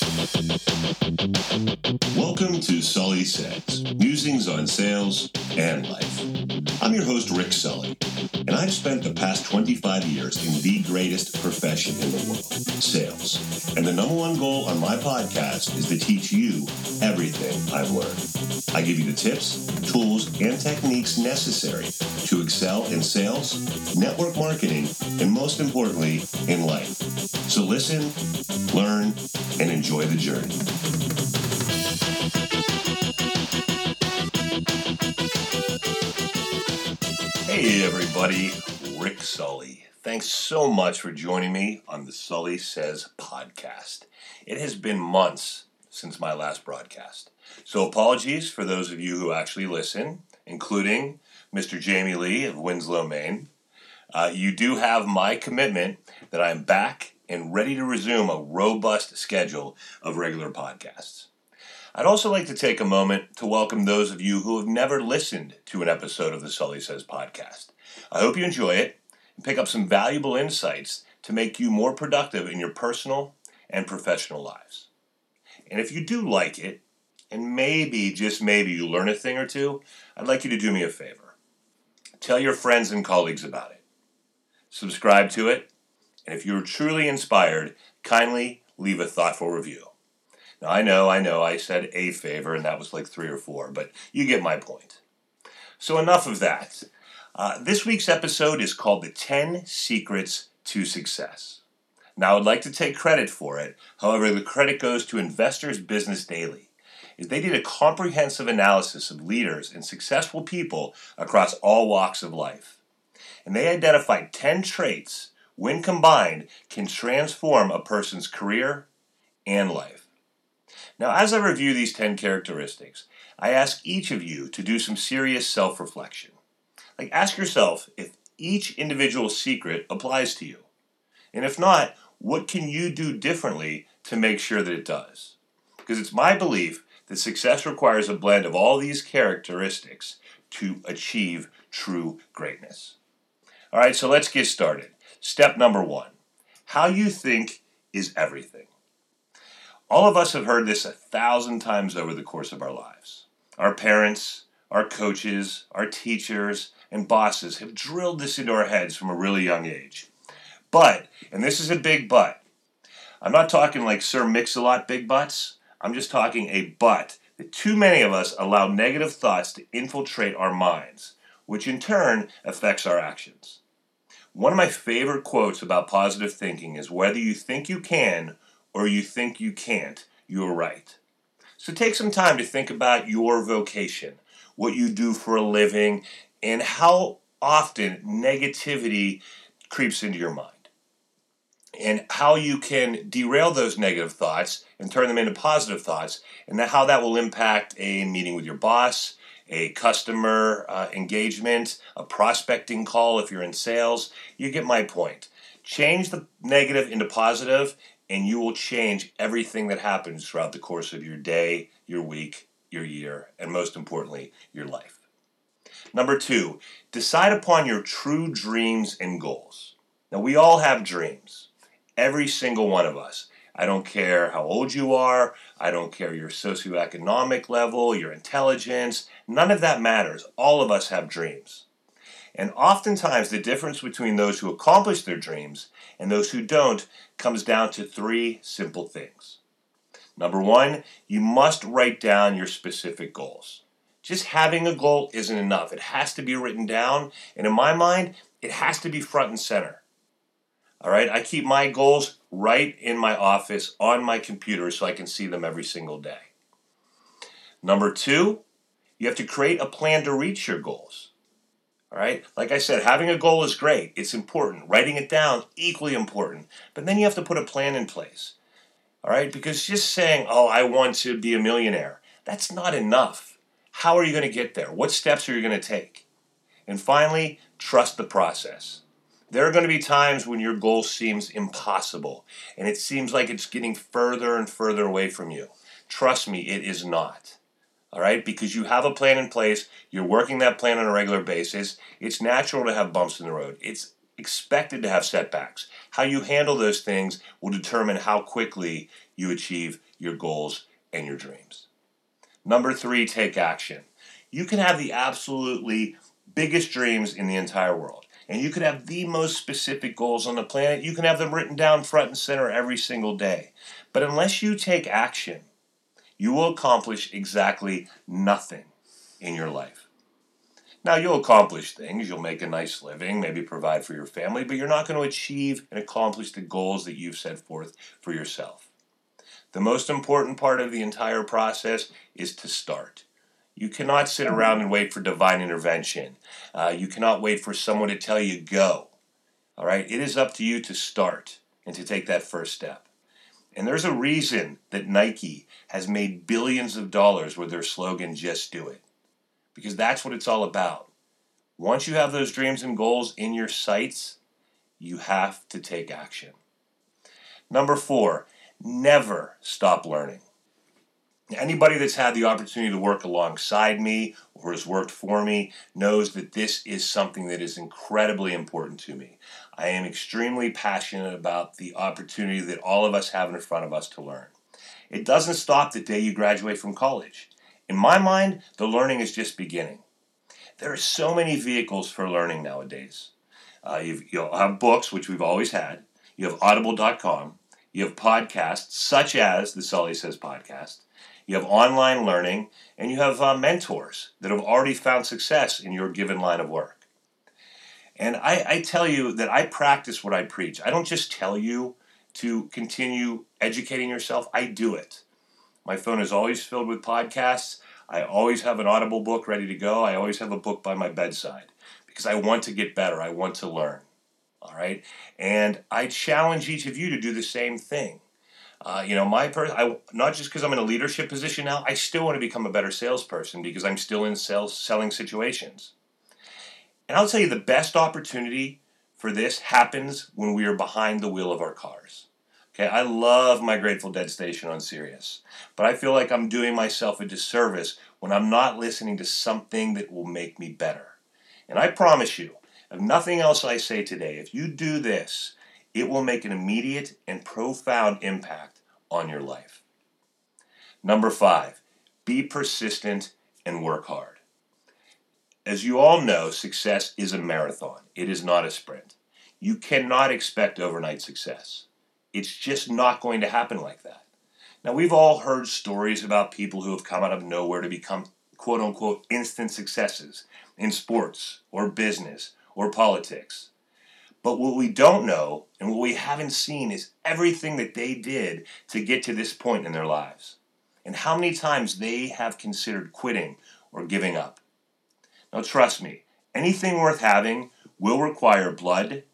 Welcome to Sully Says, musings on sales and life. I'm your host, Rick Sully, and I've spent the past 25 years in the greatest profession in the world, sales. And the number one goal on my podcast is to teach you everything I've learned. I give you the tips, tools, and techniques necessary to excel in sales, network marketing, and most importantly, in life. So listen, learn, and enjoy the journey. Everybody, Rick Sully. Thanks so much for joining me on the Sully Says podcast. It has been months since my last broadcast. So, apologies for those of you who actually listen, including Mr. Jamie Lee of Winslow, Maine. Uh, you do have my commitment that I'm back and ready to resume a robust schedule of regular podcasts. I'd also like to take a moment to welcome those of you who have never listened to an episode of the Sully Says podcast. I hope you enjoy it and pick up some valuable insights to make you more productive in your personal and professional lives. And if you do like it, and maybe, just maybe, you learn a thing or two, I'd like you to do me a favor. Tell your friends and colleagues about it. Subscribe to it, and if you're truly inspired, kindly leave a thoughtful review. I know, I know, I said a favor, and that was like three or four, but you get my point. So, enough of that. Uh, this week's episode is called The 10 Secrets to Success. Now, I'd like to take credit for it. However, the credit goes to Investors Business Daily. They did a comprehensive analysis of leaders and successful people across all walks of life. And they identified 10 traits, when combined, can transform a person's career and life. Now, as I review these 10 characteristics, I ask each of you to do some serious self reflection. Like, ask yourself if each individual secret applies to you. And if not, what can you do differently to make sure that it does? Because it's my belief that success requires a blend of all these characteristics to achieve true greatness. All right, so let's get started. Step number one how you think is everything. All of us have heard this a thousand times over the course of our lives. Our parents, our coaches, our teachers, and bosses have drilled this into our heads from a really young age. But, and this is a big but, I'm not talking like Sir Mix-a-Lot big butts. I'm just talking a but that too many of us allow negative thoughts to infiltrate our minds, which in turn affects our actions. One of my favorite quotes about positive thinking is whether you think you can or you think you can't, you're right. So take some time to think about your vocation, what you do for a living, and how often negativity creeps into your mind. And how you can derail those negative thoughts and turn them into positive thoughts, and how that will impact a meeting with your boss, a customer uh, engagement, a prospecting call if you're in sales. You get my point. Change the negative into positive, and you will change everything that happens throughout the course of your day, your week, your year, and most importantly, your life. Number two, decide upon your true dreams and goals. Now, we all have dreams, every single one of us. I don't care how old you are, I don't care your socioeconomic level, your intelligence, none of that matters. All of us have dreams. And oftentimes, the difference between those who accomplish their dreams and those who don't comes down to three simple things. Number one, you must write down your specific goals. Just having a goal isn't enough. It has to be written down, and in my mind, it has to be front and center. All right, I keep my goals right in my office on my computer so I can see them every single day. Number two, you have to create a plan to reach your goals. All right. Like I said, having a goal is great. It's important. Writing it down, equally important. But then you have to put a plan in place. All right. Because just saying, oh, I want to be a millionaire, that's not enough. How are you going to get there? What steps are you going to take? And finally, trust the process. There are going to be times when your goal seems impossible and it seems like it's getting further and further away from you. Trust me, it is not all right? Because you have a plan in place, you're working that plan on a regular basis. It's natural to have bumps in the road. It's expected to have setbacks. How you handle those things will determine how quickly you achieve your goals and your dreams. Number three, take action. You can have the absolutely biggest dreams in the entire world, and you can have the most specific goals on the planet. You can have them written down front and center every single day. But unless you take action, you will accomplish exactly nothing in your life. Now, you'll accomplish things, you'll make a nice living, maybe provide for your family, but you're not going to achieve and accomplish the goals that you've set forth for yourself. The most important part of the entire process is to start. You cannot sit around and wait for divine intervention. Uh, you cannot wait for someone to tell you go. All right? It is up to you to start and to take that first step. And there's a reason that Nike has made billions of dollars with their slogan, just do it because that's what it's all about. Once you have those dreams and goals in your sights, you have to take action. Number four, never stop learning. Anybody that's had the opportunity to work alongside me or has worked for me knows that this is something that is incredibly important to me. I am extremely passionate about the opportunity that all of us have in front of us to learn. It doesn't stop the day you graduate from college. In my mind, the learning is just beginning. There are so many vehicles for learning nowadays. Uh, you will have books, which we've always had. You have audible.com. You have podcasts, such as the Sully Says podcast. You have online learning, and you have uh, mentors that have already found success in your given line of work. And I, I tell you that I practice what I preach. I don't just tell you to continue educating yourself, I do it. My phone is always filled with podcasts. I always have an Audible book ready to go. I always have a book by my bedside because I want to get better. I want to learn. All right. And I challenge each of you to do the same thing. Uh, you know, my person, I not just because I'm in a leadership position now, I still want to become a better salesperson because I'm still in sales selling situations. And I'll tell you, the best opportunity for this happens when we are behind the wheel of our cars. Okay, I love my Grateful Dead station on Sirius, but I feel like I'm doing myself a disservice when I'm not listening to something that will make me better. And I promise you, if nothing else I say today, if you do this, it will make an immediate and profound impact on your life. Number five, be persistent and work hard. As you all know, success is a marathon, it is not a sprint. You cannot expect overnight success. It's just not going to happen like that. Now, we've all heard stories about people who have come out of nowhere to become quote unquote instant successes in sports or business or politics. But what we don't know and what we haven't seen is everything that they did to get to this point in their lives and how many times they have considered quitting or giving up. Now, trust me, anything worth having will require blood,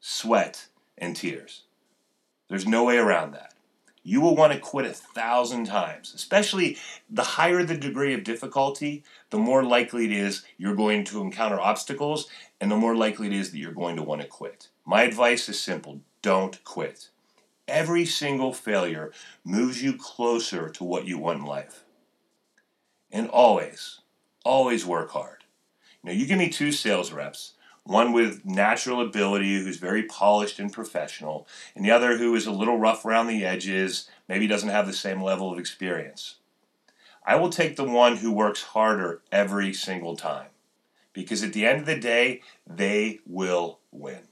sweat, and tears. There's no way around that. You will want to quit a thousand times, especially the higher the degree of difficulty, the more likely it is you're going to encounter obstacles, and the more likely it is that you're going to want to quit. My advice is simple don't quit. Every single failure moves you closer to what you want in life. And always, always work hard. Know, you give me two sales reps, one with natural ability who's very polished and professional, and the other who is a little rough around the edges, maybe doesn't have the same level of experience. I will take the one who works harder every single time because at the end of the day, they will win.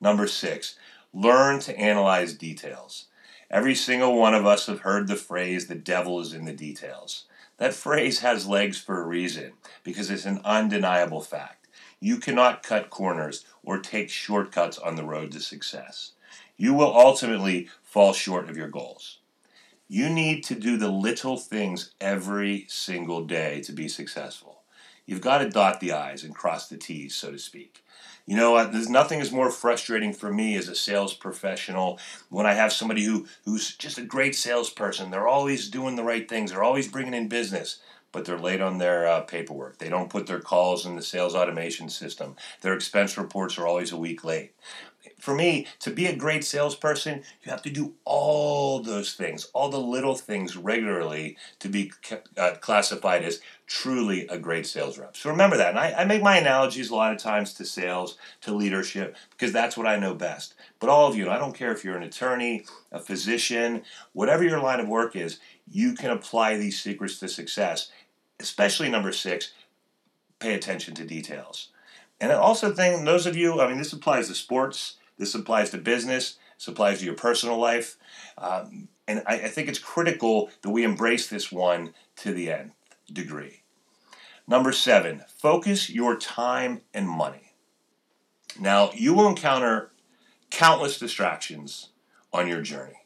Number six, learn to analyze details. Every single one of us have heard the phrase, the devil is in the details. That phrase has legs for a reason because it's an undeniable fact. You cannot cut corners or take shortcuts on the road to success. You will ultimately fall short of your goals. You need to do the little things every single day to be successful. You've got to dot the I's and cross the T's, so to speak. You know? There's nothing is more frustrating for me as a sales professional when I have somebody who, who's just a great salesperson. They're always doing the right things. They're always bringing in business but they're late on their uh, paperwork. They don't put their calls in the sales automation system. Their expense reports are always a week late. For me, to be a great salesperson, you have to do all those things, all the little things regularly to be uh, classified as truly a great sales rep. So remember that. And I, I make my analogies a lot of times to sales, to leadership, because that's what I know best. But all of you, I don't care if you're an attorney, a physician, whatever your line of work is, you can apply these secrets to success. Especially number six, pay attention to details. And I also think those of you, I mean, this applies to sports, this applies to business, this applies to your personal life. Um, and I, I think it's critical that we embrace this one to the nth degree. Number seven, focus your time and money. Now, you will encounter countless distractions on your journey.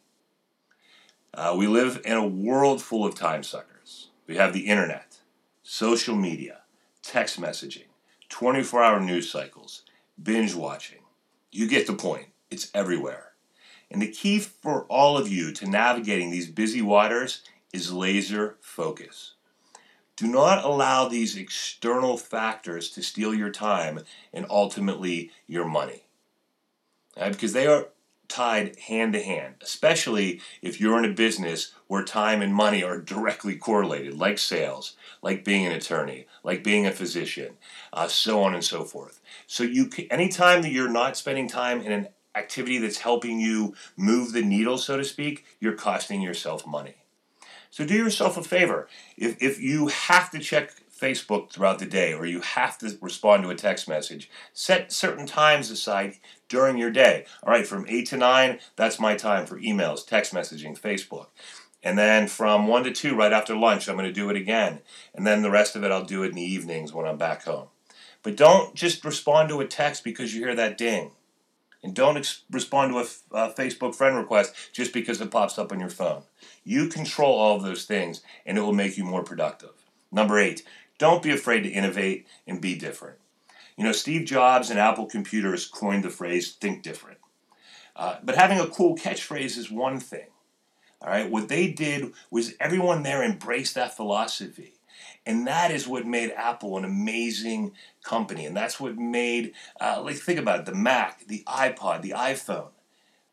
Uh, we live in a world full of time suckers. We have the internet, social media, text messaging, 24 hour news cycles, binge watching. You get the point. It's everywhere. And the key for all of you to navigating these busy waters is laser focus. Do not allow these external factors to steal your time and ultimately your money. Right? Because they are tied hand to hand, especially if you're in a business where time and money are directly correlated, like sales, like being an attorney, like being a physician, uh, so on and so forth. So you, can, anytime that you're not spending time in an activity that's helping you move the needle, so to speak, you're costing yourself money. So do yourself a favor. If, if you have to check Facebook throughout the day or you have to respond to a text message, set certain times aside during your day. All right, from 8 to 9, that's my time for emails, text messaging, Facebook. And then from 1 to 2, right after lunch, I'm going to do it again. And then the rest of it, I'll do it in the evenings when I'm back home. But don't just respond to a text because you hear that ding. And don't ex- respond to a, a Facebook friend request just because it pops up on your phone. You control all of those things, and it will make you more productive. Number eight, don't be afraid to innovate and be different. You know, Steve Jobs and Apple Computers coined the phrase think different. Uh, but having a cool catchphrase is one thing. All right, what they did was everyone there embraced that philosophy. And that is what made Apple an amazing company. And that's what made, uh, like, think about it the Mac, the iPod, the iPhone.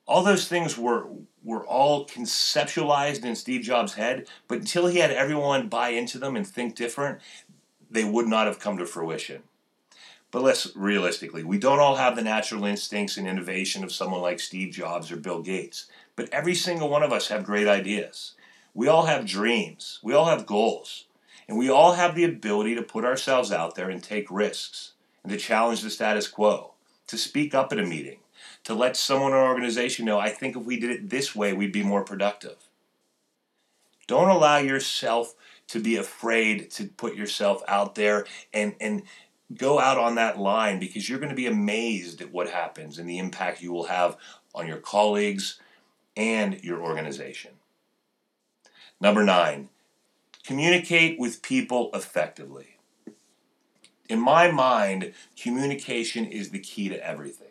All those things were, were all conceptualized in Steve Jobs' head, but until he had everyone buy into them and think different, they would not have come to fruition. But let's realistically, we don't all have the natural instincts and innovation of someone like Steve Jobs or Bill Gates. But every single one of us have great ideas. We all have dreams. We all have goals. And we all have the ability to put ourselves out there and take risks and to challenge the status quo, to speak up at a meeting, to let someone in our organization know, I think if we did it this way, we'd be more productive. Don't allow yourself to be afraid to put yourself out there and, and go out on that line because you're going to be amazed at what happens and the impact you will have on your colleagues and your organization. Number nine, communicate with people effectively. In my mind, communication is the key to everything.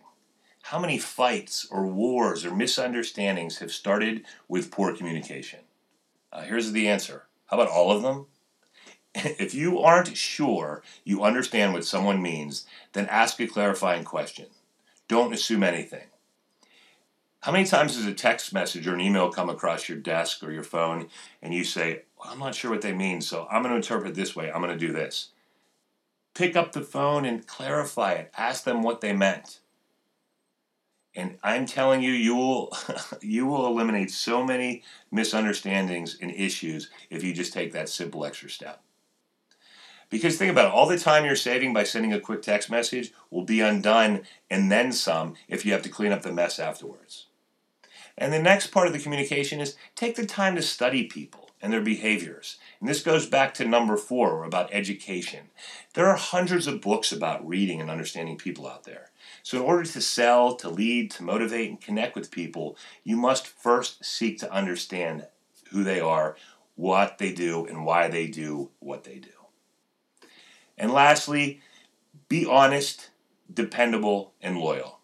How many fights or wars or misunderstandings have started with poor communication? Uh, here's the answer how about all of them? If you aren't sure you understand what someone means, then ask a clarifying question. Don't assume anything. How many times does a text message or an email come across your desk or your phone and you say, I'm not sure what they mean, so I'm going to interpret this way, I'm going to do this? Pick up the phone and clarify it. Ask them what they meant. And I'm telling you, you will you will eliminate so many misunderstandings and issues if you just take that simple extra step. Because think about it, all the time you're saving by sending a quick text message will be undone and then some if you have to clean up the mess afterwards. And the next part of the communication is take the time to study people and their behaviors. And this goes back to number four about education. There are hundreds of books about reading and understanding people out there. So, in order to sell, to lead, to motivate, and connect with people, you must first seek to understand who they are, what they do, and why they do what they do. And lastly, be honest, dependable, and loyal.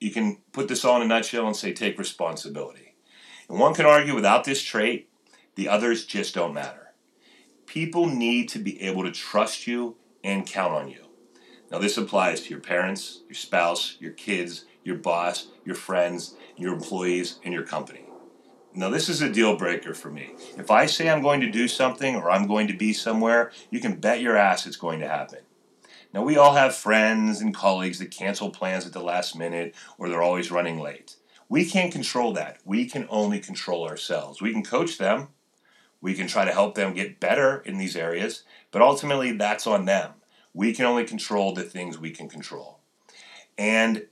You can put this all in a nutshell and say take responsibility. And one can argue without this trait, the others just don't matter. People need to be able to trust you and count on you. Now, this applies to your parents, your spouse, your kids, your boss, your friends, your employees, and your company. Now, this is a deal breaker for me. If I say I'm going to do something or I'm going to be somewhere, you can bet your ass it's going to happen. Now, we all have friends and colleagues that cancel plans at the last minute or they're always running late. We can't control that. We can only control ourselves. We can coach them, we can try to help them get better in these areas, but ultimately that's on them. We can only control the things we can control. And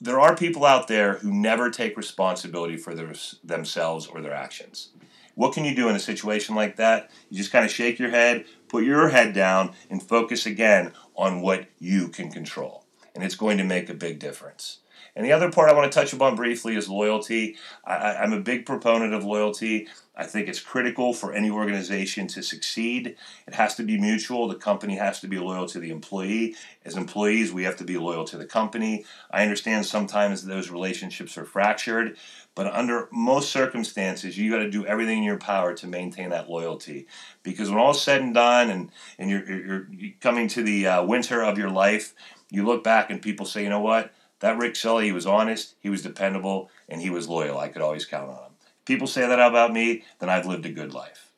there are people out there who never take responsibility for their, themselves or their actions. What can you do in a situation like that? You just kind of shake your head, put your head down, and focus again on what you can control. And it's going to make a big difference. And the other part I want to touch upon briefly is loyalty. I, am a big proponent of loyalty. I think it's critical for any organization to succeed. It has to be mutual. The company has to be loyal to the employee. As employees, we have to be loyal to the company. I understand sometimes those relationships are fractured, but under most circumstances, you got to do everything in your power to maintain that loyalty. Because when all is said and done, and, and you're, you're, coming to the uh, winter of your life, you look back and people say, you know what? That Rick Sully, he was honest, he was dependable, and he was loyal. I could always count on him. If people say that about me, then I've lived a good life.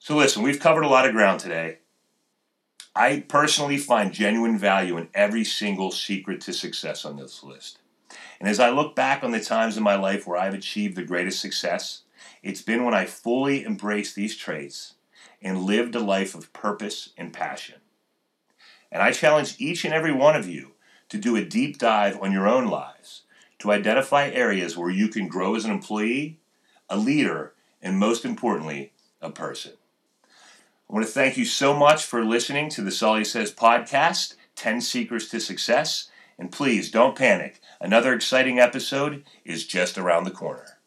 So listen, we've covered a lot of ground today. I personally find genuine value in every single secret to success on this list. And as I look back on the times in my life where I've achieved the greatest success, it's been when I fully embraced these traits and lived a life of purpose and passion. And I challenge each and every one of you to do a deep dive on your own lives, to identify areas where you can grow as an employee, a leader, and most importantly, a person. I want to thank you so much for listening to the Sully Says podcast 10 Secrets to Success. And please don't panic, another exciting episode is just around the corner.